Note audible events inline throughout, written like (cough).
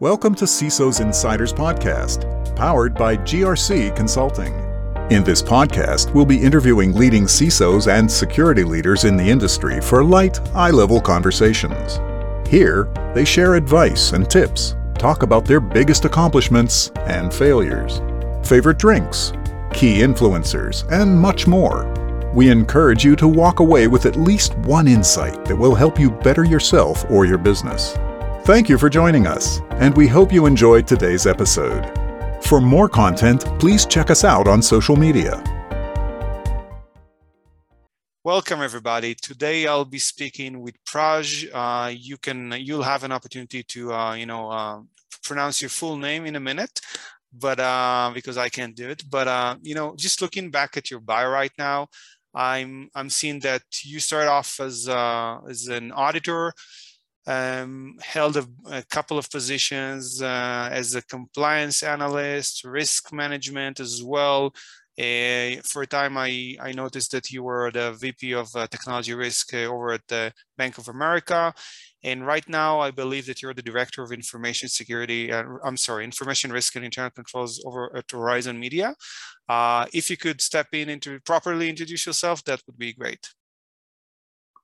Welcome to CISO's Insiders Podcast, powered by GRC Consulting. In this podcast, we'll be interviewing leading CISOs and security leaders in the industry for light, eye level conversations. Here, they share advice and tips, talk about their biggest accomplishments and failures, favorite drinks, key influencers, and much more. We encourage you to walk away with at least one insight that will help you better yourself or your business. Thank you for joining us, and we hope you enjoyed today's episode. For more content, please check us out on social media. Welcome everybody. Today I'll be speaking with Praj. Uh, you can you'll have an opportunity to uh, you know uh, pronounce your full name in a minute, but uh, because I can't do it. But uh, you know, just looking back at your bio right now, I'm I'm seeing that you start off as uh, as an auditor um, held a, a, couple of positions uh, as a compliance analyst, risk management as well. Uh, for a time, I, I noticed that you were the VP of uh, technology risk uh, over at the Bank of America. And right now, I believe that you're the director of information security. Uh, I'm sorry, information risk and internal controls over at Horizon Media. Uh, if you could step in and properly introduce yourself, that would be great.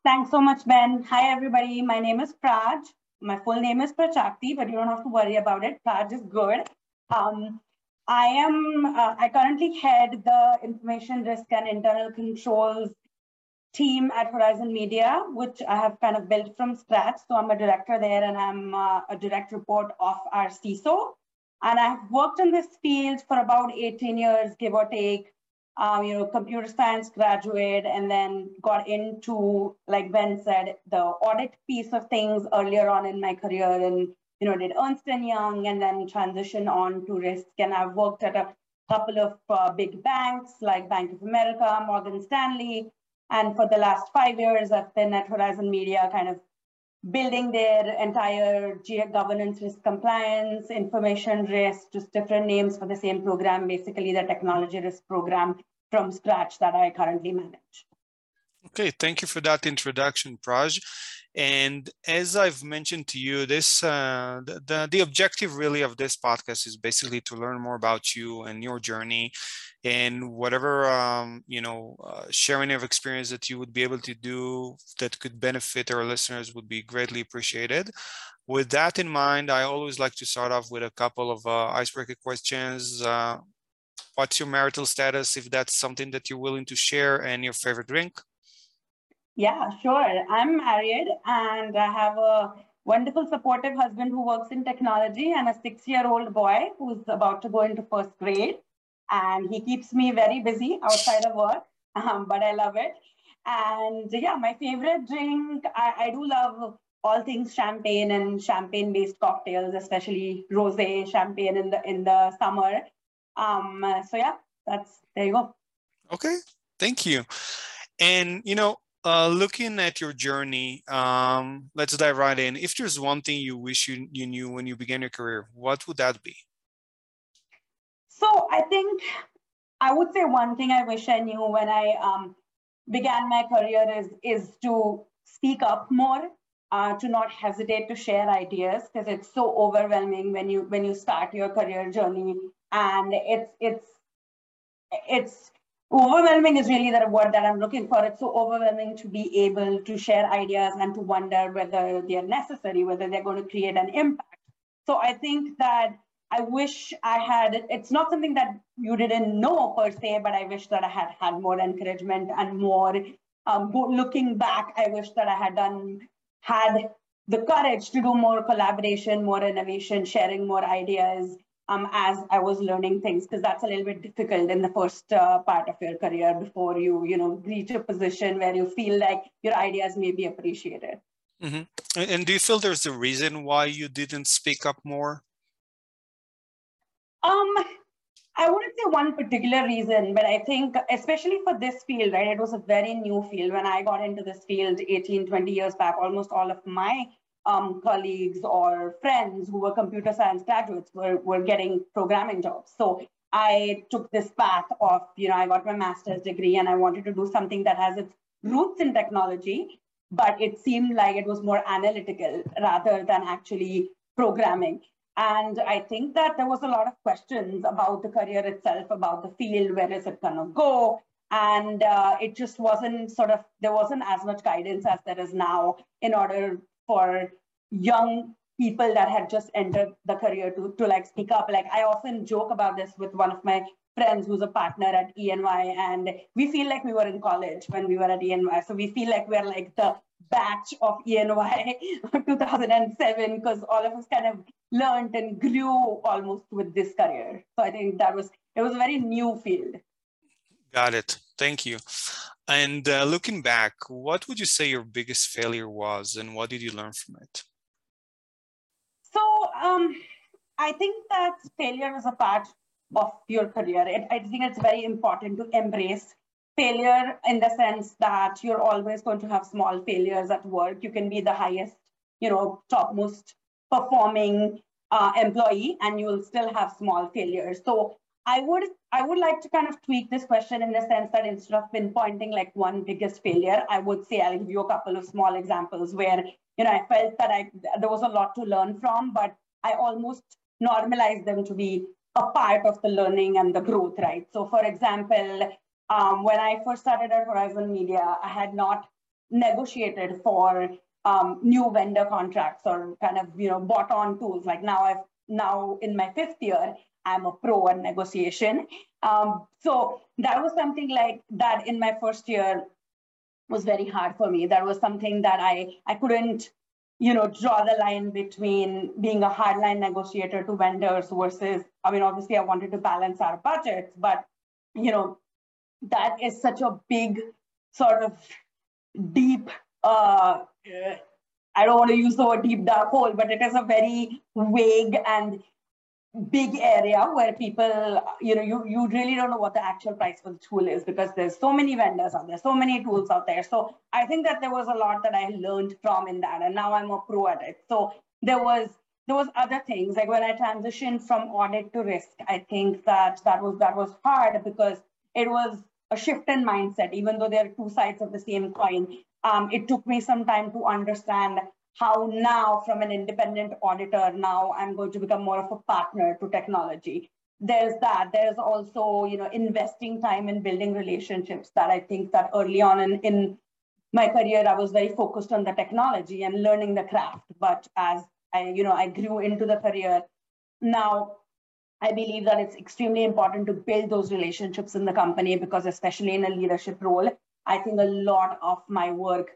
Thanks so much, Ben. Hi, everybody. My name is Praj. My full name is Prachakti, but you don't have to worry about it. Praj is good. Um, I am, uh, I currently head the information risk and internal controls team at Horizon Media, which I have kind of built from scratch. So I'm a director there and I'm uh, a direct report of our CISO. And I've worked in this field for about 18 years, give or take um, you know, computer science graduate and then got into, like Ben said, the audit piece of things earlier on in my career and, you know, did Ernst & Young and then transition on to risk. And I've worked at a couple of uh, big banks like Bank of America, Morgan Stanley. And for the last five years, I've been at Horizon Media kind of building their entire governance risk compliance, information risk, just different names for the same program, basically the technology risk program from scratch that I currently manage. Okay, thank you for that introduction, Praj. And as I've mentioned to you, this uh, the, the, objective really of this podcast is basically to learn more about you and your journey, and whatever um, you know, uh, sharing of experience that you would be able to do that could benefit our listeners would be greatly appreciated. With that in mind, I always like to start off with a couple of uh, icebreaker questions. What's your marital status, if that's something that you're willing to share, and your favorite drink? Yeah, sure. I'm married and I have a wonderful, supportive husband who works in technology and a six year old boy who's about to go into first grade. And he keeps me very busy outside of work, (laughs) um, but I love it. And yeah, my favorite drink, I, I do love all things champagne and champagne based cocktails, especially rosé champagne in the in the summer. Um, so yeah, that's there you go. Okay, thank you. And you know, uh, looking at your journey, um, let's dive right in. If there's one thing you wish you, you knew when you began your career, what would that be? So I think I would say one thing I wish I knew when I um, began my career is is to speak up more, uh, to not hesitate to share ideas because it's so overwhelming when you when you start your career journey, and it's it's it's overwhelming is really the word that I'm looking for. It's so overwhelming to be able to share ideas and to wonder whether they're necessary, whether they're going to create an impact. So I think that I wish I had, it's not something that you didn't know per se, but I wish that I had had more encouragement and more um, looking back, I wish that I had done, had the courage to do more collaboration, more innovation, sharing more ideas, um, as I was learning things, because that's a little bit difficult in the first uh, part of your career before you, you know, reach a position where you feel like your ideas may be appreciated. Mm-hmm. And do you feel there's a reason why you didn't speak up more? Um, I wouldn't say one particular reason, but I think, especially for this field, right, it was a very new field. When I got into this field 18, 20 years back, almost all of my um, colleagues or friends who were computer science graduates were, were getting programming jobs. So I took this path of, you know, I got my master's degree and I wanted to do something that has its roots in technology, but it seemed like it was more analytical rather than actually programming. And I think that there was a lot of questions about the career itself, about the field, where is it going to go? And uh, it just wasn't sort of, there wasn't as much guidance as there is now in order for young people that had just entered the career to, to like speak up. Like I often joke about this with one of my friends who's a partner at E&Y, and we feel like we were in college when we were at E&Y. So we feel like we're like the batch of E&Y (laughs) 2007 because all of us kind of learned and grew almost with this career. So I think that was it was a very new field. Got it. Thank you. And uh, looking back, what would you say your biggest failure was, and what did you learn from it? So um, I think that failure is a part of your career. It, I think it's very important to embrace failure in the sense that you're always going to have small failures at work. You can be the highest, you know, topmost performing uh, employee, and you will still have small failures. So I would I would like to kind of tweak this question in the sense that instead of pinpointing like one biggest failure, I would say I'll give you a couple of small examples where you know I felt that I there was a lot to learn from, but I almost normalized them to be a part of the learning and the growth, right? So for example, um, when I first started at Horizon Media, I had not negotiated for um, new vendor contracts or kind of you know bought on tools. Like now I've now in my fifth year, I'm a pro at negotiation. Um, so that was something like that in my first year was very hard for me. That was something that I I couldn't you know draw the line between being a hardline negotiator to vendors versus I mean obviously I wanted to balance our budgets, but you know that is such a big sort of deep uh, I don't want to use the word deep dark hole, but it is a very vague and big area where people, you know, you, you really don't know what the actual price for the tool is because there's so many vendors out there, so many tools out there. So I think that there was a lot that I learned from in that, and now I'm a pro at it. So there was there was other things like when I transitioned from audit to risk. I think that that was that was hard because it was a shift in mindset, even though there are two sides of the same coin. Um, it took me some time to understand how now from an independent auditor, now I'm going to become more of a partner to technology. There's that. There's also, you know, investing time in building relationships that I think that early on in, in my career, I was very focused on the technology and learning the craft. But as I, you know, I grew into the career, now I believe that it's extremely important to build those relationships in the company because especially in a leadership role, I think a lot of my work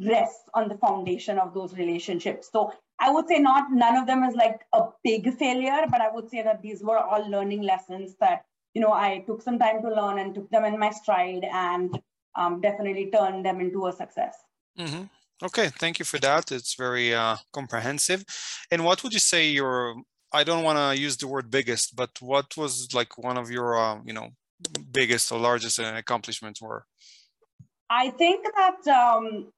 rests on the foundation of those relationships. So I would say not none of them is like a big failure, but I would say that these were all learning lessons that you know I took some time to learn and took them in my stride and um, definitely turned them into a success. Mm-hmm. Okay, thank you for that. It's very uh, comprehensive. And what would you say your I don't want to use the word biggest, but what was like one of your uh, you know biggest or largest accomplishments were? I think that um,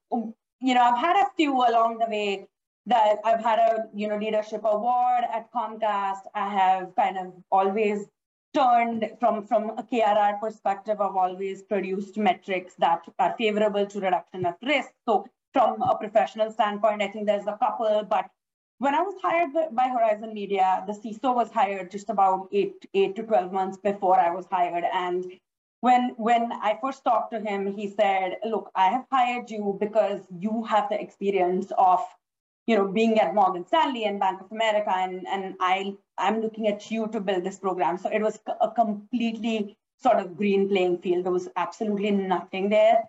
you know I've had a few along the way that I've had a you know leadership award at Comcast. I have kind of always turned from from a KRR perspective. I've always produced metrics that are favorable to reduction of risk. So from a professional standpoint, I think there's a couple. But when I was hired by Horizon Media, the CISO was hired just about eight eight to twelve months before I was hired, and when when I first talked to him, he said, "Look, I have hired you because you have the experience of, you know, being at Morgan Stanley and Bank of America, and and I I'm looking at you to build this program." So it was a completely sort of green playing field. There was absolutely nothing there.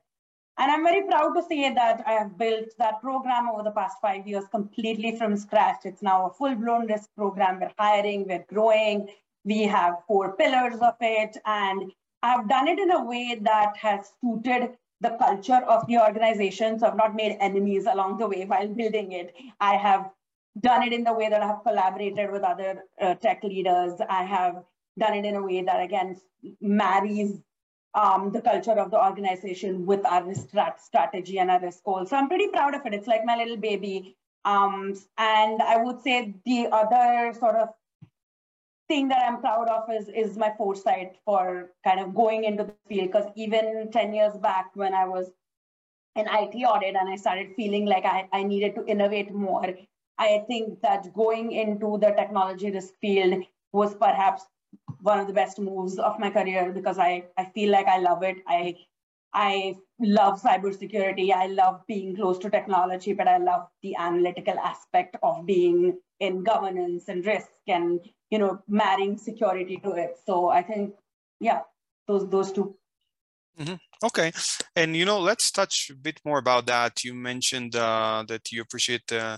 And I'm very proud to say that I have built that program over the past five years completely from scratch. It's now a full blown risk program. We're hiring, we're growing. We have four pillars of it. And I've done it in a way that has suited the culture of the organization. So I've not made enemies along the way while building it. I have done it in the way that I have collaborated with other uh, tech leaders. I have done it in a way that, again, marries um, the culture of the organization with our risk strategy and our risk goals. So I'm pretty proud of it. It's like my little baby. Um, and I would say the other sort of thing that I'm proud of is, is my foresight for kind of going into the field. Because even 10 years back when I was in IT audit and I started feeling like I, I needed to innovate more, I think that going into the technology risk field was perhaps one of the best moves of my career because I, I feel like I love it. I I love cybersecurity. I love being close to technology, but I love the analytical aspect of being in governance and risk and you know marrying security to it. So I think, yeah, those those 2 mm-hmm. Okay, and you know, let's touch a bit more about that. You mentioned uh, that you appreciate uh,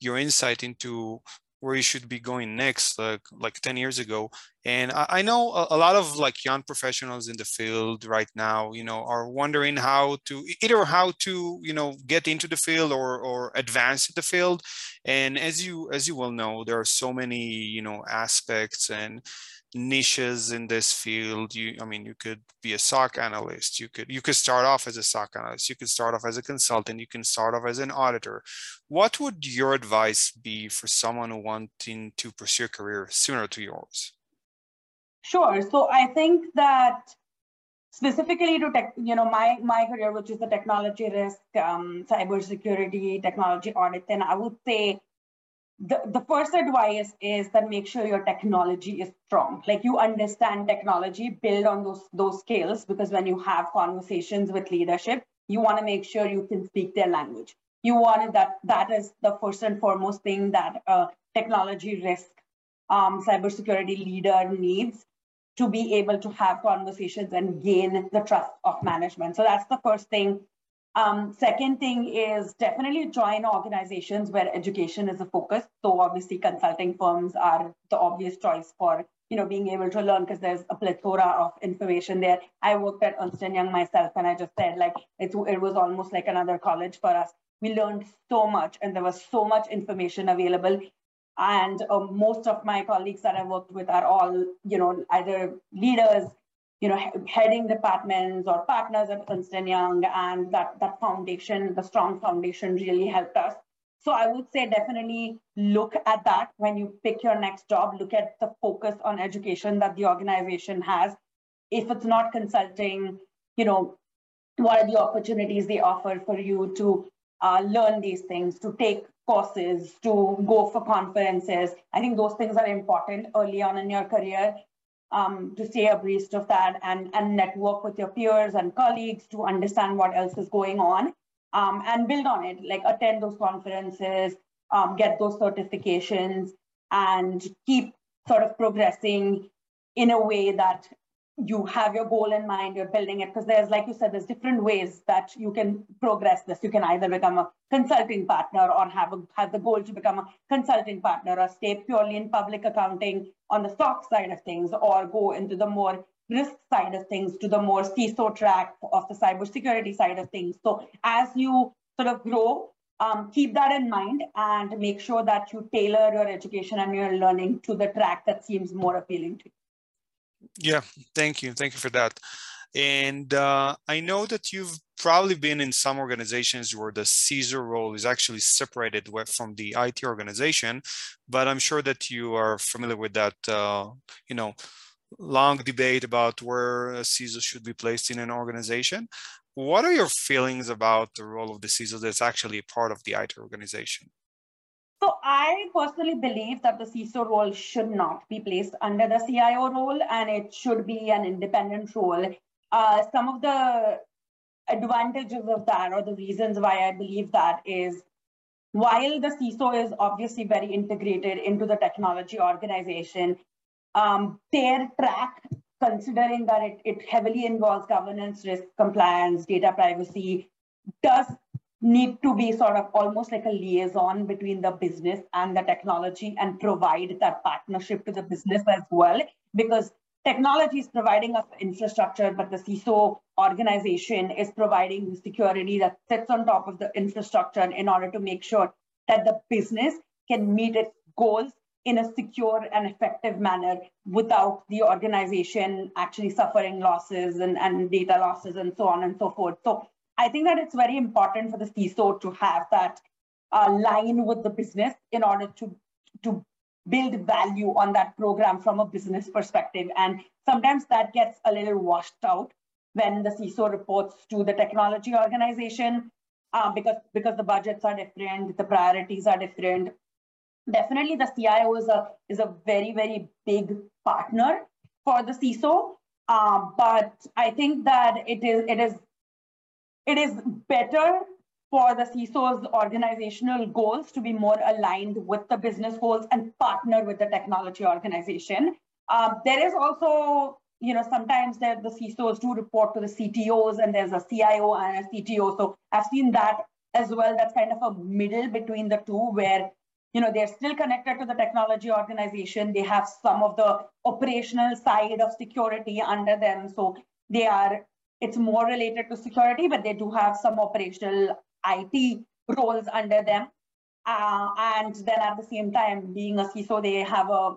your insight into where you should be going next like like 10 years ago. And i, I know a, a, lot of like young professionals in the field right now you know are wondering how to either how to you know get into the field or or advance the field. And as you as you well know there are so many you know aspects and niches in this field. You i mean you could be a soc analyst. You could you could start off as a soc analyst. You could start off as a consultant. You can start off as an auditor. What would your advice be for someone wanting to pursue a career similar to yours? Sure. So i think that specifically to tech you know my my career which is the technology risk um, cybersecurity technology audit then i would say the, the first advice is that make sure your technology is strong. Like you understand technology build on those those skills because when you have conversations with leadership you want to make sure you can speak their language. You want that that is the first and foremost thing that a technology risk um, cybersecurity leader needs to be able to have conversations and gain the trust of management. So that's the first thing um, second thing is definitely join organizations where education is a focus. So obviously consulting firms are the obvious choice for you know being able to learn because there's a plethora of information there. I worked at Ernst and Young myself, and I just said like it, it was almost like another college for us. We learned so much, and there was so much information available. And um, most of my colleagues that I worked with are all you know either leaders you know, heading departments or partners at Ernst Young, and that that foundation, the strong foundation, really helped us. So I would say definitely look at that when you pick your next job. Look at the focus on education that the organization has. If it's not consulting, you know, what are the opportunities they offer for you to uh, learn these things, to take courses, to go for conferences. I think those things are important early on in your career um, to stay abreast of that and, and network with your peers and colleagues to understand what else is going on um, and build on it, like attend those conferences, um, get those certifications, and keep sort of progressing in a way that you have your goal in mind, you're building it, because there's, like you said, there's different ways that you can progress this. You can either become a consulting partner or have, a, have the goal to become a consulting partner or stay purely in public accounting on the SOX side of things or go into the more risk side of things to the more CISO track of the cybersecurity side of things. So as you sort of grow, um, keep that in mind and make sure that you tailor your education and your learning to the track that seems more appealing to you. Yeah, thank you. Thank you for that. And uh, I know that you've probably been in some organizations where the CISO role is actually separated from the IT organization, but I'm sure that you are familiar with that, uh, you know, long debate about where a CISO should be placed in an organization. What are your feelings about the role of the CISO that's actually a part of the IT organization? So I personally believe that the CISO role should not be placed under the CIO role and it should be an independent role. Uh, some of the advantages of that or the reasons why I believe that is while the CISO is obviously very integrated into the technology organization, um, their track, considering that it, it heavily involves governance, risk, compliance, data privacy, does need to be sort of almost like a liaison between the business and the technology and provide that partnership to the business as well. Because technology is providing us infrastructure but the ciso organization is providing the security that sits on top of the infrastructure in order to make sure that the business can meet its goals in a secure and effective manner without the organization actually suffering losses and, and data losses and so on and so forth. So I think that it's very important for the CISO to have that uh, line with the business in order to, to build value on that program from a business perspective. And sometimes that gets a little washed out when the CISO reports to the technology organization uh, because, because the budgets are different, the priorities are different. definitely the CIO is a, is a very, very big partner for the CISO. Uh, but I think that it is, it is, it is better for the CISO's organizational goals to be more aligned with the business goals and partner with the technology organization. Um, there is also, you know, sometimes the CISOs do report to the CTOs and there's a CIO and a CTO. So I've seen that as well. That's kind of a middle between the two where, you know, they're still connected to the technology organization. They have some of the operational side of security under them. So they are, it's more related to security, but they do have some operational IT roles under them. Uh, and then at the same time, being a CISO, they have a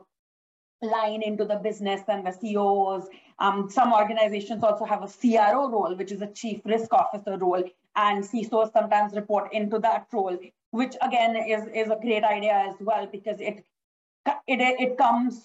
line into the business and the COOs. Um, some organizations also have a CRO role, which is a chief risk officer role, and CISOs sometimes report into that role, which again is, is a great idea as well because it, it, it comes,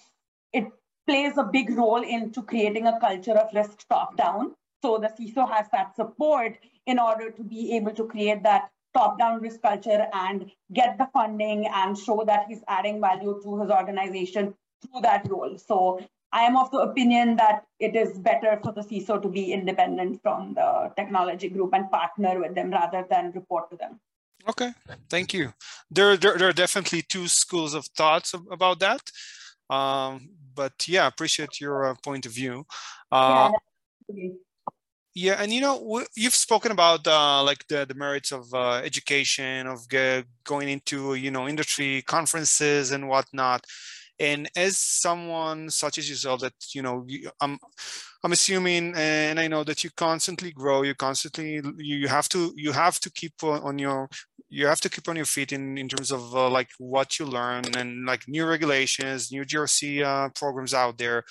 it plays a big role into creating a culture of risk top down. So the CISO has that support in order to be able to create that top-down risk culture and get the funding and show that he's adding value to his organization through that role. So I am of the opinion that it is better for the CISO to be independent from the technology group and partner with them rather than report to them. Okay, thank you. There, there, there are definitely two schools of thoughts about that. Um, but yeah, appreciate your uh, point of view. Uh, yeah, yeah, and you know, you've spoken about uh, like the, the merits of uh, education, of going into you know industry conferences and whatnot. And as someone such as yourself, that you know, I'm I'm assuming, and I know that you constantly grow. You constantly you have to you have to keep on your you have to keep on your feet in in terms of uh, like what you learn and like new regulations, new GRC uh, programs out there.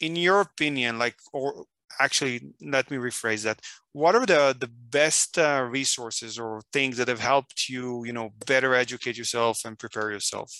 In your opinion, like or actually let me rephrase that what are the the best uh, resources or things that have helped you you know better educate yourself and prepare yourself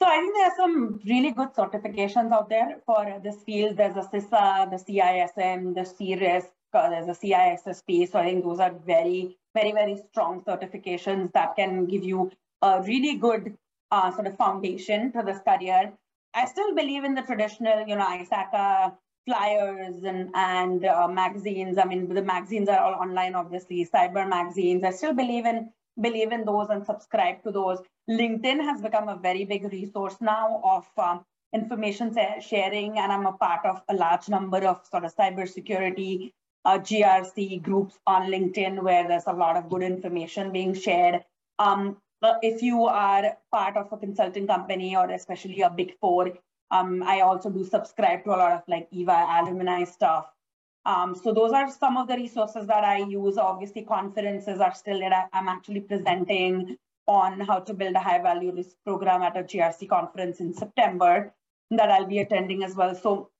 so i think there are some really good certifications out there for this field there's a CISA, the CISM, the CRISC, uh, there's a CISSP. So I think those are very, very, very strong certifications that can give you a really good uh, sort of foundation to this career. I still believe in the traditional, you know, ISACA flyers and, and uh, magazines. I mean, the magazines are all online, obviously, cyber magazines. I still believe in believe in those and subscribe to those. LinkedIn has become a very big resource now of um, information sharing, and I'm a part of a large number of sort of cybersecurity uh, GRC groups on LinkedIn where there's a lot of good information being shared. Um, if you are part of a consulting company or especially a big four, um, I also do subscribe to a lot of like EY alumni stuff. Um, so those are some of the resources that I use. Obviously, conferences are still that I'm actually presenting on how to build a high value risk program at a GRC conference in September that I'll be attending as well. So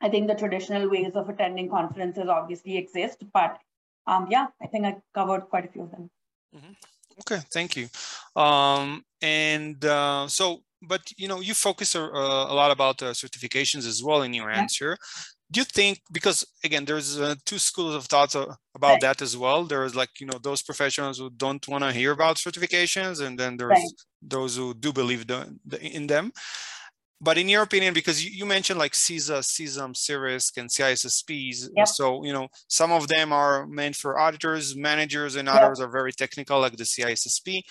I think the traditional ways of attending conferences obviously exist, but um, yeah, I think I covered quite a few of them. Mm-hmm. Okay, thank you. Um, and uh, so but you know you focus a, a lot about uh, certifications as well in your answer do you think because again there's uh, two schools of thoughts uh, about right. that as well there's like you know those professionals who don't want to hear about certifications and then there's right. those who do believe the, the, in them but in your opinion because you, you mentioned like CISA, CISM, CRISC, and CISSPs yep. so you know some of them are meant for auditors managers and others yep. are very technical like the CISSP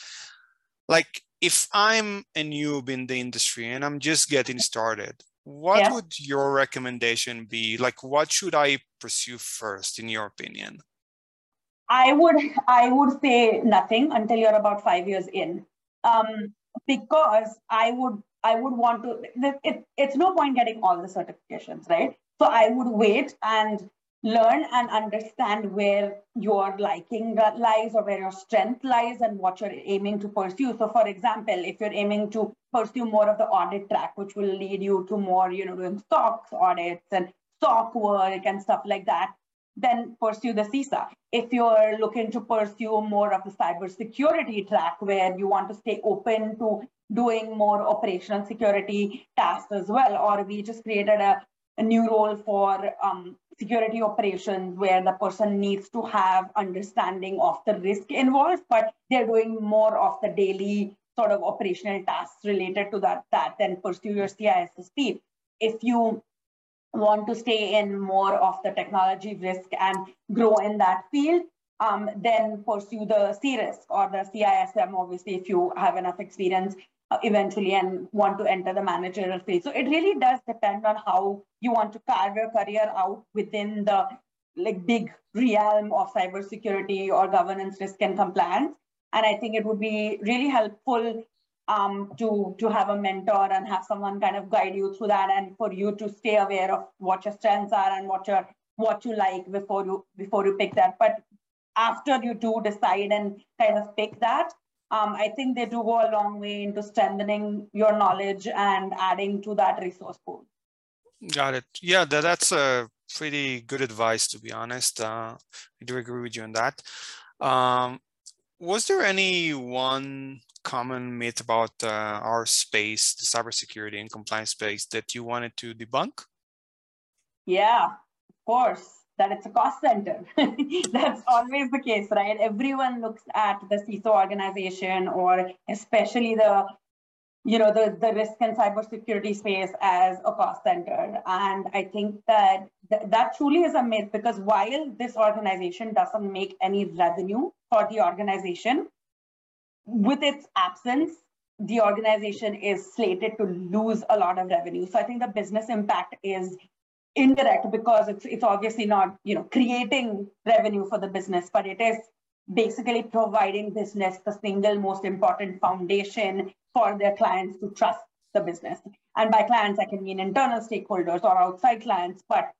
like if I'm a noob in the industry and I'm just getting (laughs) started, what yeah. would your recommendation be? Like, what should I pursue first, in your opinion? I would I would say nothing until you're about five years in, um, because I would I would want to. It, it's no point getting all the certifications, right? So I would wait and learn and understand where your liking lies or where your strength lies and what you're aiming to pursue. So for example, if you're aiming to pursue more of the audit track, which will lead you to more, you know, doing SOX audits and SOC work and stuff like that, then pursue the CISA. If you're looking to pursue more of the cybersecurity track where you want to stay open to doing more operational security tasks as well, or we just created a, a new role for um, security operations where the person needs to have understanding of the risk involved, but they're doing more of the daily sort of operational tasks related to that, that then pursue your CISSP. If you want to stay in more of the technology risk and grow in that field, um, then pursue the CRISC or the CISM, obviously, if you have enough experience eventually and want to enter the managerial field. So it really does depend on how you want to carve your career out within the like big realm of cybersecurity or governance risk and compliance. And I think it would be really helpful um, to, to have a mentor and have someone kind of guide you through that and for you to stay aware of what your strengths are and what your what you like before you before you pick that. But after you do decide and kind of pick that, um, I think they do go a long way into strengthening your knowledge and adding to that resource pool. Got it. Yeah, that, that's a pretty good advice, to be honest. Uh, I do agree with you on that. Um, was there any one common myth about uh, our space, the cybersecurity and compliance space, that you wanted to debunk? Yeah, of course that it's a cost center. (laughs) That's always the case, right? Everyone looks at the CISO organization or especially the you know the, the risk and cybersecurity space as a cost center. And I think that th- that truly is a myth because while this organization doesn't make any revenue for the organization, with its absence, the organization is slated to lose a lot of revenue. So I think the business impact is indirect because it's it's obviously not you know creating revenue for the business but it is basically providing business the single most important foundation for their clients to trust the business. And by clients i can mean internal stakeholders or outside clients but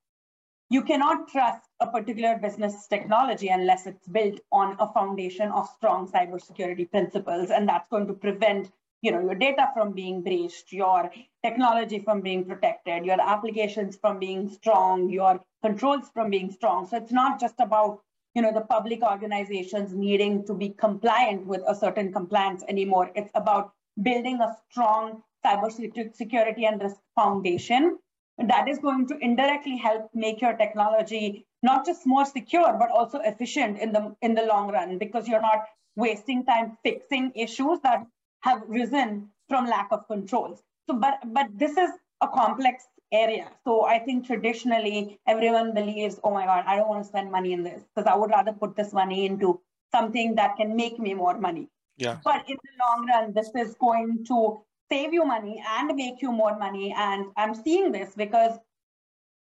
you cannot trust a particular business technology unless it's built on a foundation of strong cybersecurity principles and that's going to prevent you know your data from being breached your technology from being protected your applications from being strong your controls from being strong. So it's not just about you know the public organizations needing to be compliant with a certain compliance anymore. It's about building a strong cyber security and risk foundation that is going to indirectly help make your technology not just more secure but also efficient in the in the long run because you're not wasting time fixing issues that have risen from lack of controls. So, but but this is a complex area. So I think traditionally everyone believes, oh my God, I don't want to spend money in this because I would rather put this money into something that can make me more money. Yeah. But in the long run, this is going to save you money and make you more money. And I'm seeing this because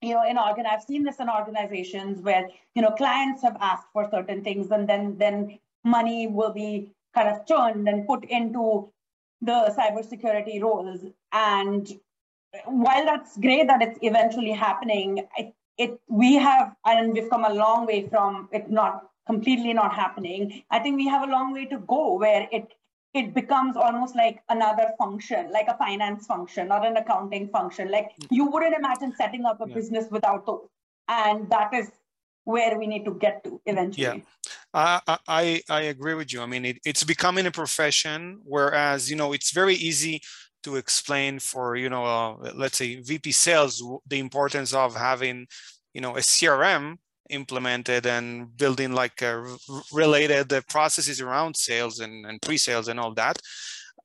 you know in organ i've seen this in organizations where you know clients have asked for certain things and then then money will be kind of turned and put into the cybersecurity roles. And while that's great that it's eventually happening, it, it we have and we've come a long way from it not completely not happening. I think we have a long way to go where it it becomes almost like another function, like a finance function or an accounting function. Like you wouldn't imagine setting up a yeah. business without those. And that is where we need to get to eventually. Yeah, I, I, I agree with you. I mean, it, it's becoming a profession, whereas, you know, it's very easy to explain for, you know, uh, let's say VP sales, the importance of having, you know, a CRM implemented and building like related processes around sales and, and pre-sales and all that.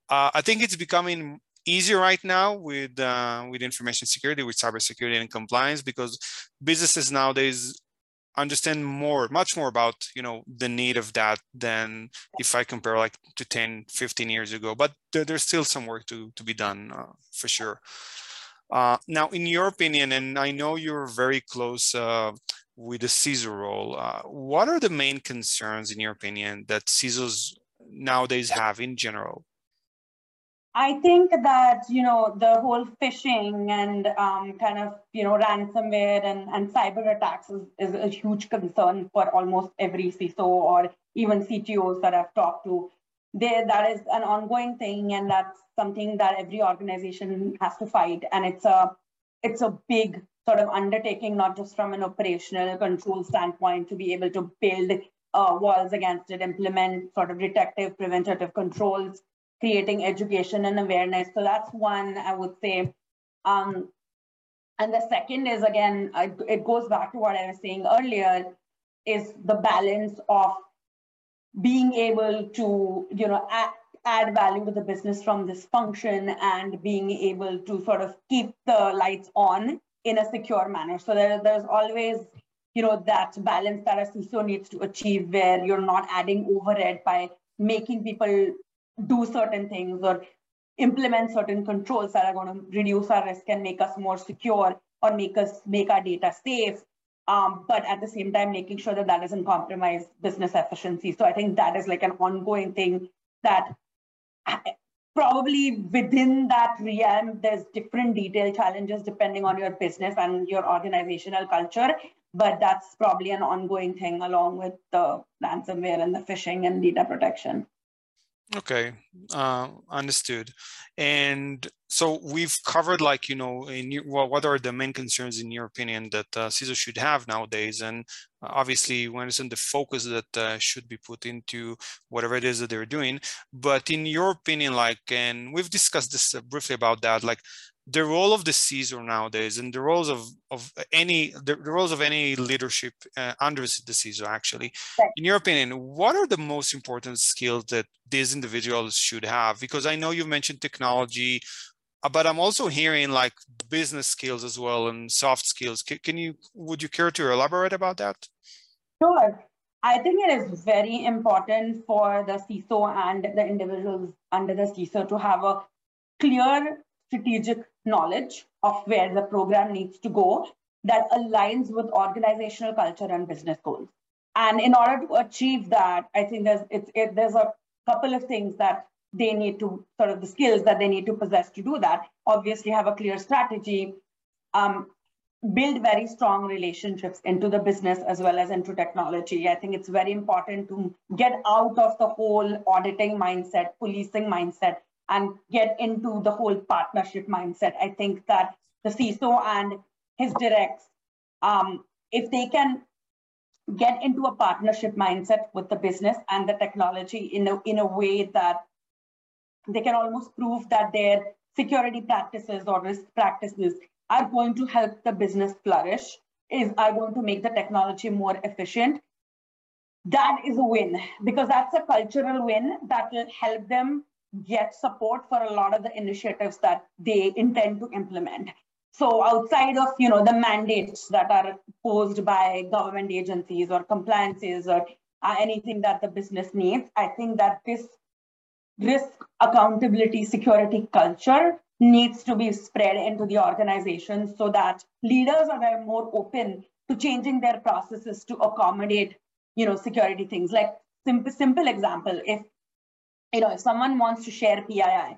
Uh, I think it's becoming easier right now with uh, with information security, with cybersecurity and compliance, because businesses nowadays understand more much more about you know the need of that than if i compare like to 10 15 years ago but there, there's still some work to to be done uh, for sure. Uh, now in your opinion and i know you're very close uh, with the CISO role uh, what are the main concerns in your opinion that CISOs nowadays have in general I think that you know the whole phishing and um, kind of you know ransomware and, and cyber attacks is, is a huge concern for almost every CISO or even CTOs that I've talked to. There, that is an ongoing thing, and that's something that every organization has to fight. And it's a it's a big sort of undertaking, not just from an operational control standpoint, to be able to build uh, walls against it, implement sort of detective preventative controls creating education and awareness. So that's one I would say. Um, and the second is again, it goes back to what I was saying earlier, is the balance of being able to, you know, add value to the business from this function and being able to sort of keep the lights on in a secure manner. So there, there's always, you know, that balance that a CISO needs to achieve where you're not adding overhead by making people do certain things or implement certain controls that are going to reduce our risk and make us more secure or make us make our data safe. Um, but at the same time making sure that that doesn't compromise business efficiency. So i think that is like an ongoing thing that probably within that realm there's different detail challenges depending on your business and your organizational culture. But that's probably an ongoing thing along with the ransomware and the phishing and data protection Okay, uh, understood. And so we've covered, like you know, in well, what are the main concerns in your opinion that uh, CISO should have nowadays? And uh, obviously, we understand the focus that uh, should be put into whatever it is that they're doing. But in your opinion, like, and we've discussed this uh, briefly about that, like, the role of the CISO nowadays and the roles of, of any the, the roles of any leadership uh, under the CISO actually right. in your opinion what are the most important skills that these individuals should have? Because I know you mentioned technology uh, but I'm also hearing like business skills as well and soft skills. Can, can you would you care to elaborate about that? Sure. I think it is very important for the CISO and the individuals under the CISO to have a clear strategic knowledge of where the program needs to go that aligns with organizational culture and business goals. And in order to achieve that, I think there's it, there's a couple of things that they need to sort of the skills that they need to possess to do that. Obviously, have a clear strategy, um, build very strong relationships into the business as well as into technology. I think it's very important to get out of the whole auditing mindset, policing mindset, and get into the whole partnership mindset. I think that the CISO and his directs, um, if they can get into a partnership mindset with the business and the technology in a, in a way that they can almost prove that their security practices or risk practices are going to help the business flourish, is are going to make the technology more efficient. That is a win because that's a cultural win that will help them get support for a lot of the initiatives that they intend to implement. So outside of you know the mandates that are posed by government agencies or compliances or uh, anything that the business needs, I think that this risk accountability security culture needs to be spread into the organization so that leaders are more open to changing their processes to accommodate you know security things like simple simple example if you know, if someone wants to share PII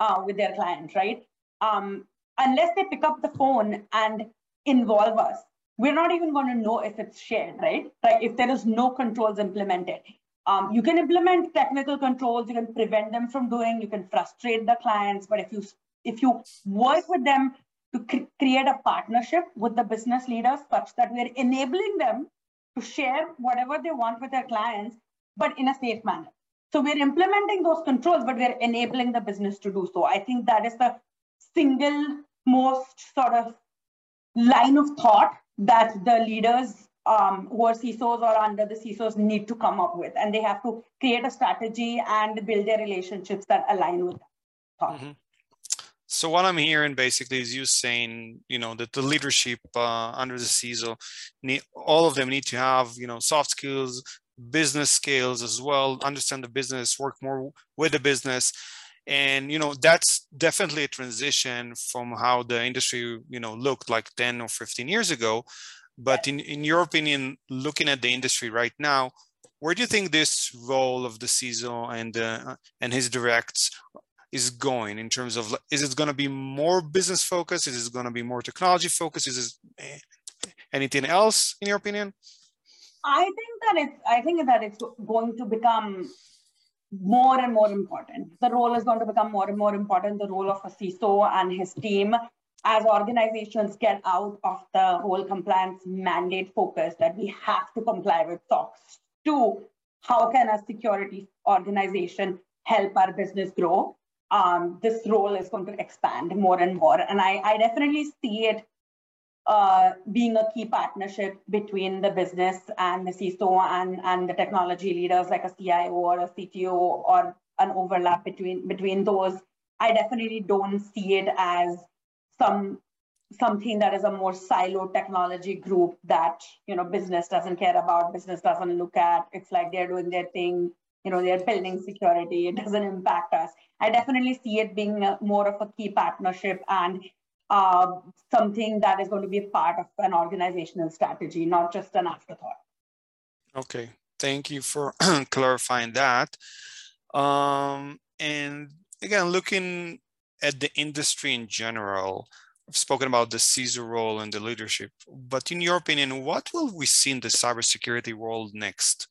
uh, with their client, right? Um, unless they pick up the phone and involve us, we're not even going to know if it's shared, right? Like if there is no controls implemented. Um, you can implement technical controls, you can prevent them from doing, you can frustrate the clients, but if you if you work with them to cr create a partnership with the business leaders such that we're enabling them to share whatever they want with their clients, but in a safe manner. So we're implementing those controls, but we're enabling the business to do so. I think that is the single most sort of line of thought that the leaders um, who are CISOs or under the CISOs need to come up with. And they have to create a strategy and build their relationships that align with that mm-hmm. So what I'm hearing basically is you saying, you know, that the leadership uh, under the CISO, need, all of them need to have, you know, soft skills, business skills as well, understand the business, work more with the business. And you know that's definitely a transition from how the industry you know looked like 10 or 15 years ago. But in, in your opinion, looking at the industry right now, where do you think this role of the CISO and uh, and his directs is going in terms of is it going to be more business focused? Is it going to be more technology focused? Is it eh, anything else in your opinion? I think that it's I think that it's going to become more and more important. The role is going to become more and more important. The role of a CISO and his team as organizations get out of the whole compliance mandate focus that we have to comply with SOX to how can a security organization help our business grow? Um, this role is going to expand more and more. And I, I definitely see it uh, being a key partnership between the business and the CISO and, and the technology leaders like a CIO or a CTO or an overlap between between those. I definitely don't see it as some something that is a more siloed technology group that you know business doesn't care about, business doesn't look at. It's like they're doing their thing, you know, they're building security. It doesn't impact us. I definitely see it being a, more of a key partnership and uh, something that is going to be part of an organizational strategy, not just an afterthought. Okay, thank you for (clears throat) clarifying that. Um, and again, looking at the industry in general, I've spoken about the CISO role and the leadership, but in your opinion, what will we see in the cybersecurity world next?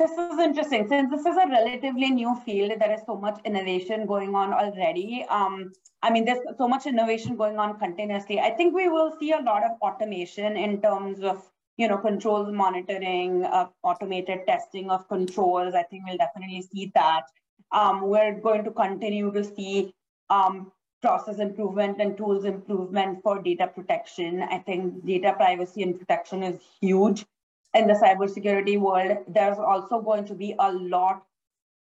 This is interesting. Since this is a relatively new field, there is so much innovation going on already. Um, I mean, there's so much innovation going on continuously. I think we will see a lot of automation in terms of you know, controls monitoring, uh, automated testing of controls. I think we'll definitely see that. Um, we're going to continue to see um, process improvement and tools improvement for data protection. I think data privacy and protection is huge in the cybersecurity world. There's also going to be a lot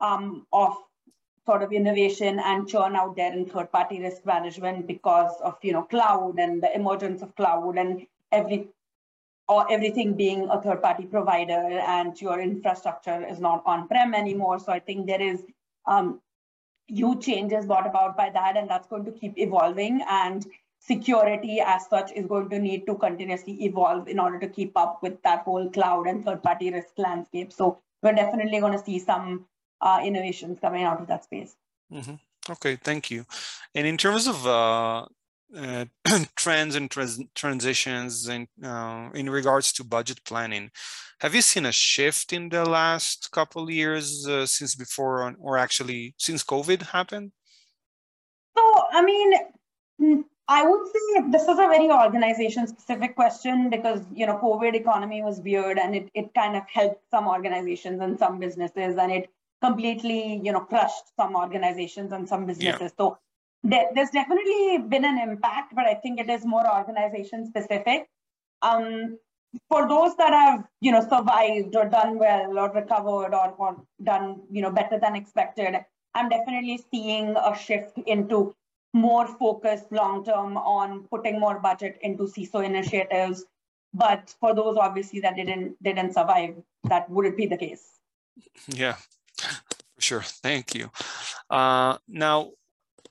um, of sort of innovation and churn out there in third-party risk management because of you know cloud and the emergence of cloud and every or everything being a third party provider and your infrastructure is not on prem anymore. So I think there is um, huge changes brought about by that, and that's going to keep evolving. And security as such is going to need to continuously evolve in order to keep up with that whole cloud and third party risk landscape. So we're definitely going to see some uh, innovations coming out of that space. Mm-hmm. Okay, thank you. And in terms of uh, uh, (clears throat) trends and trans- transitions in, uh, in regards to budget planning. Have you seen a shift in the last couple years uh, since before, or actually since COVID happened? So, I mean, I would say this is a very organization specific question because, you know, COVID economy was weird and it, it kind of helped some organizations and some businesses and it completely, you know, crushed some organizations and some businesses. Yeah. So there, there's definitely been an impact, but I think it is more organization specific. Um, for those that have, you know, survived or done well or recovered or, or done, you know, better than expected, I'm definitely seeing a shift into more focus long term on putting more budget into CISO initiatives. But for those obviously that didn't didn't survive, that wouldn't be the case. Yeah, for sure. Thank you. Uh, now,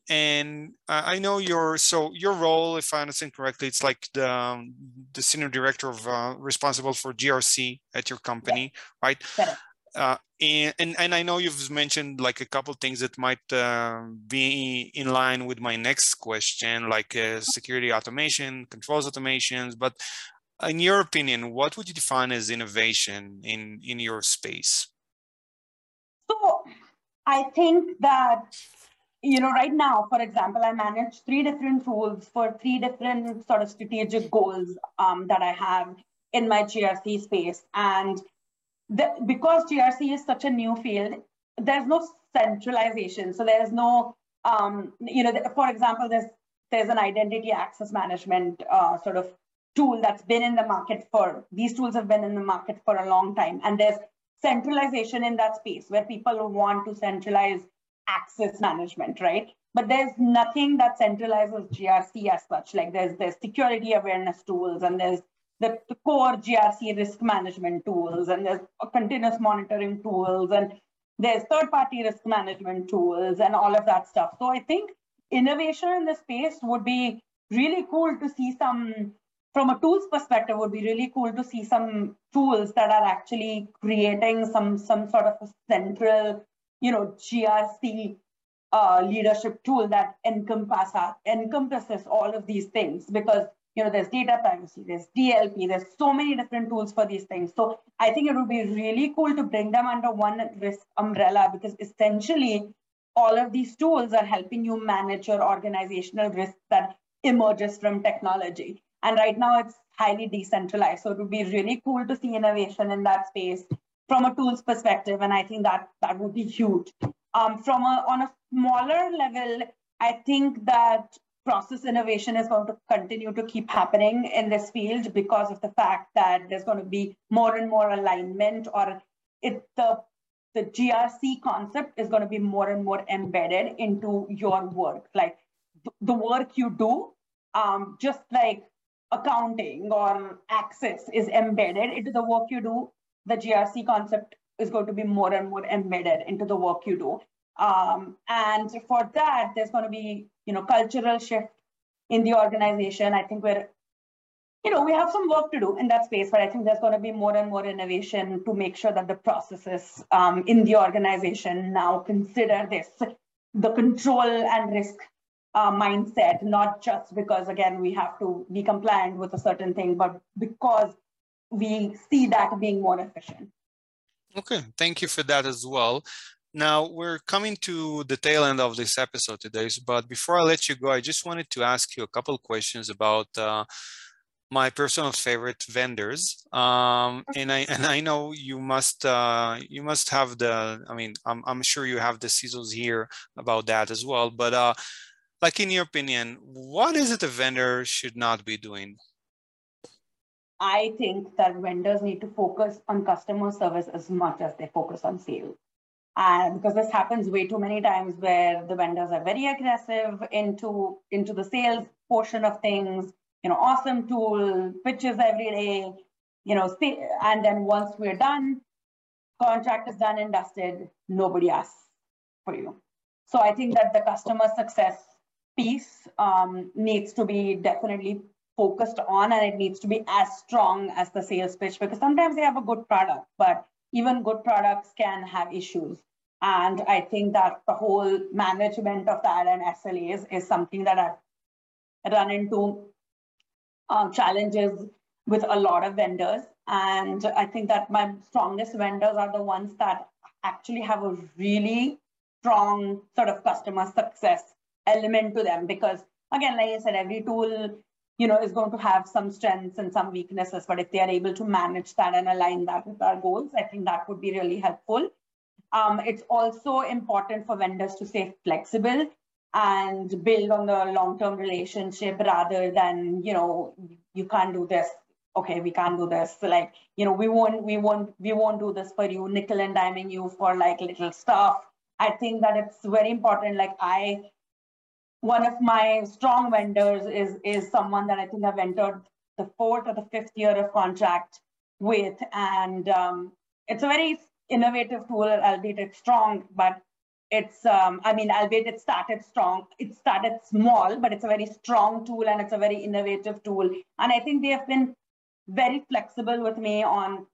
and I know your so your role, if I understand correctly, it's like the um, the senior director of uh, responsible for GRC at your company, yeah. right? Uh, and, and, I know you've mentioned like a couple things that might uh, be in line with my next question, like uh, security automation, controls automations. But in your opinion, what would you define as innovation in in your space? So I think that you know, right now, for example, I manage three different tools for three different sort of strategic goals um, that I have in my GRC space. And the, because GRC is such a new field, there's no centralization. So there's no, um, you know, for example, there's there's an identity access management uh, sort of tool that's been in the market for these tools have been in the market for a long time, and there's centralization in that space where people want to centralize access management, right? But there's nothing that centralizes GRC as such. Like there's there's security awareness tools and there's the, the core GRC risk management tools and there's continuous monitoring tools and there's third-party risk management tools and all of that stuff. So I think innovation in this space would be really cool to see some from a tools perspective would be really cool to see some tools that are actually creating some some sort of a central you know, GRC uh, leadership tool that encompass, encompasses all of these things because you know there's data privacy, there's DLP, there's so many different tools for these things. So I think it would be really cool to bring them under one risk umbrella because essentially all of these tools are helping you manage your organizational risk that emerges from technology. And right now it's highly decentralized. So it would be really cool to see innovation in that space from a tools perspective, and I think that that would be huge. Um, from a, on a smaller level, I think that process innovation is going to continue to keep happening in this field because of the fact that there's going to be more and more alignment or it the the GRC concept is going to be more and more embedded into your work. Like the work you do, um, just like accounting or access is embedded into the work you do, the GRC concept is going to be more and more embedded into the work you do. Um, and for that, there's going to be, you know, cultural shift in the organization. I think we're, you know, we have some work to do in that space, but I think there's going to be more and more innovation to make sure that the processes um, in the organization now consider this, the control and risk uh, mindset, not just because, again, we have to be compliant with a certain thing, but because we see that being more efficient. Okay, thank you for that as well. Now we're coming to the tail end of this episode today, but before I let you go, I just wanted to ask you a couple questions about uh, my personal favorite vendors. Um, and I and I know you must uh, you must have the. I mean, I'm I'm sure you have the CISOs here about that as well. But uh, like in your opinion, what is it a vendor should not be doing? I think that vendors need to focus on customer service as much as they focus on sales. And because this happens way too many times where the vendors are very aggressive into, into the sales portion of things, you know, awesome tool, pitches every day, you know, and then once we're done, contract is done and dusted, nobody asks for you. So I think that the customer success piece um, needs to be definitely focused on and it needs to be as strong as the sales pitch because sometimes they have a good product, but even good products can have issues. And I think that the whole management of that and SLAs is something that I've run into um, challenges with a lot of vendors. And I think that my strongest vendors are the ones that actually have a really strong sort of customer success element to them because again like i said every tool you know, is going to have some strengths and some weaknesses. But if they are able to manage that and align that with our goals, I think that would be really helpful. Um, it's also important for vendors to stay flexible and build on the long-term relationship rather than, you know, you can't do this. Okay, we can't do this. Like, you know, we won't, we won't, we won't do this for you, nickel and diming you for like little stuff. I think that it's very important. Like I one of my strong vendors is is someone that I think I've entered the fourth or the fifth year of contract with, and um, it's a very innovative tool, albeit it's strong, but it's um, I mean, albeit it started strong, it started small, but it's a very strong tool and it's a very innovative tool, and I think they have been very flexible with me on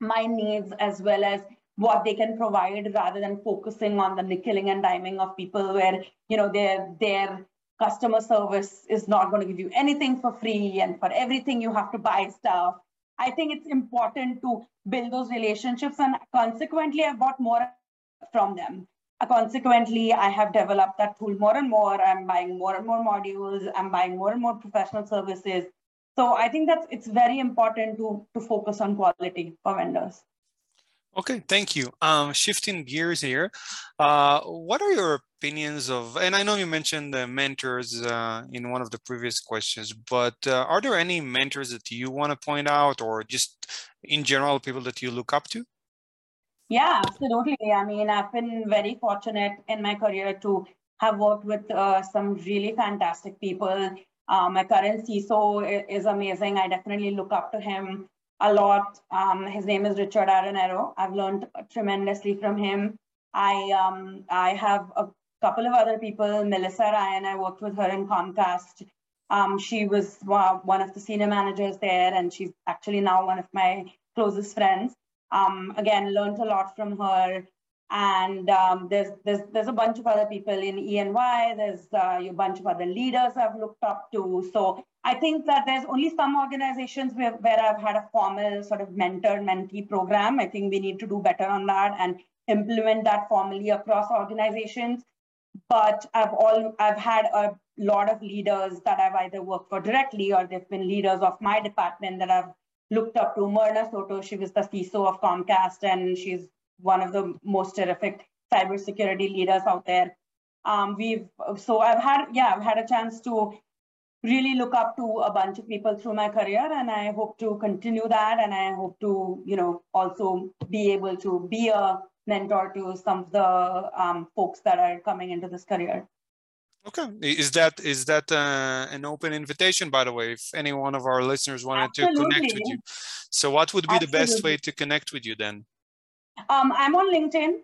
my needs as well as what they can provide rather than focusing on the nickeling and diming of people where you know their their customer service is not going to give you anything for free and for everything you have to buy stuff i think it's important to build those relationships and consequently i bought more from them. Uh, consequently i have developed that tool more and more. I'm buying more and more modules. I'm buying more and more professional services. So i think that it's very important to to focus on quality for vendors Okay, thank you. Um, shifting gears here, uh, what are your opinions of, and I know you mentioned the mentors uh, in one of the previous questions, but uh, are there any mentors that you want to point out or just in general people that you look up to? Yeah, absolutely. I mean, I've been very fortunate in my career to have worked with uh, some really fantastic people. Uh, my current CISO is amazing. I definitely look up to him a lot. Um, his name is Richard Aronero. I've learned tremendously from him. I um, I have a couple of other people. Melissa Ryan, I worked with her in Comcast. Um, she was one of the senior managers there, and she's actually now one of my closest friends. Um, again, learned a lot from her. And um, there's, there's, there's a bunch of other people in E&Y. There's uh, a bunch of other leaders I've looked up to. So I think that there's only some organizations where, where I've had a formal sort of mentor-mentee program. I think we need to do better on that and implement that formally across organizations. But I've all I've had a lot of leaders that I've either worked for directly or they've been leaders of my department that I've looked up to. Myrna Soto, she was the CISO of Comcast, and she's one of the most terrific cybersecurity leaders out there. Um, we've so I've had yeah I've had a chance to really look up to a bunch of people through my career and I hope to continue that and I hope to you know also be able to be a mentor to some of the um, folks that are coming into this career. Okay, is that is that uh, an open invitation? By the way, if any one of our listeners wanted Absolutely. to connect with you, so what would be Absolutely. the best way to connect with you then? Um, I'm on LinkedIn.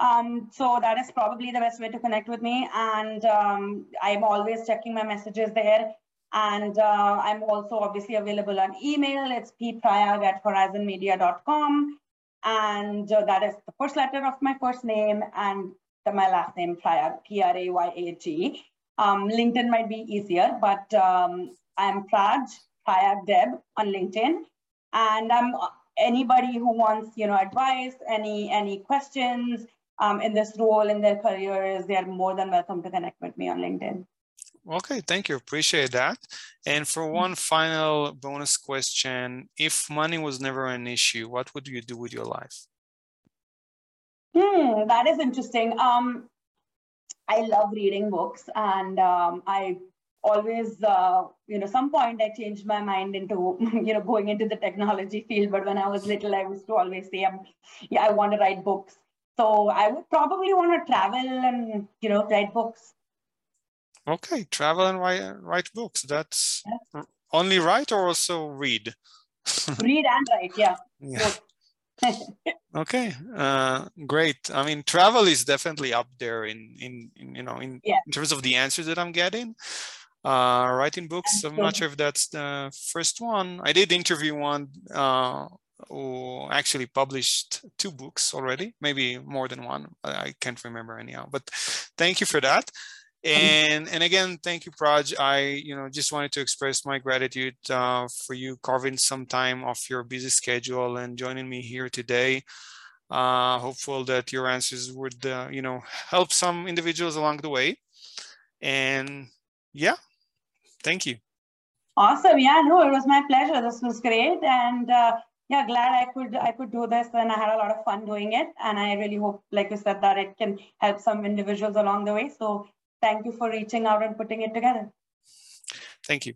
Um, so that is probably the best way to connect with me. And um, I'm always checking my messages there. And uh, I'm also obviously available on email. It's pprayag at horizonmedia.com. And uh, that is the first letter of my first name and the, my last name, Prayag, P-R-A-Y-A-G. Um, LinkedIn might be easier, but um, I'm Praj, Prayag Deb on LinkedIn. And I'm uh, anybody who wants, you know, advice, any any questions um, in this role in their careers, they are more than welcome to connect with me on LinkedIn. Okay, thank you. Appreciate that. And for mm-hmm. one final bonus question, if money was never an issue, what would you do with your life? Hmm, that is interesting. Um, I love reading books, and um, I always, uh, you know, some point I changed my mind into, (laughs) you know, going into the technology field. But when I was little, I used to always say, I'm, yeah, I want to write books. So I would probably want to travel and, you know, write books. Okay, travel and write, write books. That's only write or also read? (laughs) read and write, yeah. yeah. (laughs) okay, uh, great. I mean, travel is definitely up there in, in, in you know, in, yeah. in terms of the answers that I'm getting. Uh, writing books, I'm not sure if that's the first one. I did interview one uh, who actually published two books already, maybe more than one. I can't remember anyhow. But thank you for that. And and again, thank you, Praj. I you know just wanted to express my gratitude uh, for you carving some time off your busy schedule and joining me here today. Uh, hopeful that your answers would uh, you know help some individuals along the way. And yeah, thank you. Awesome. Yeah, no, it was my pleasure. This was great, and uh, yeah, glad I could I could do this, and I had a lot of fun doing it. And I really hope, like you said, that it can help some individuals along the way. So thank you for reaching out and putting it together. Thank you.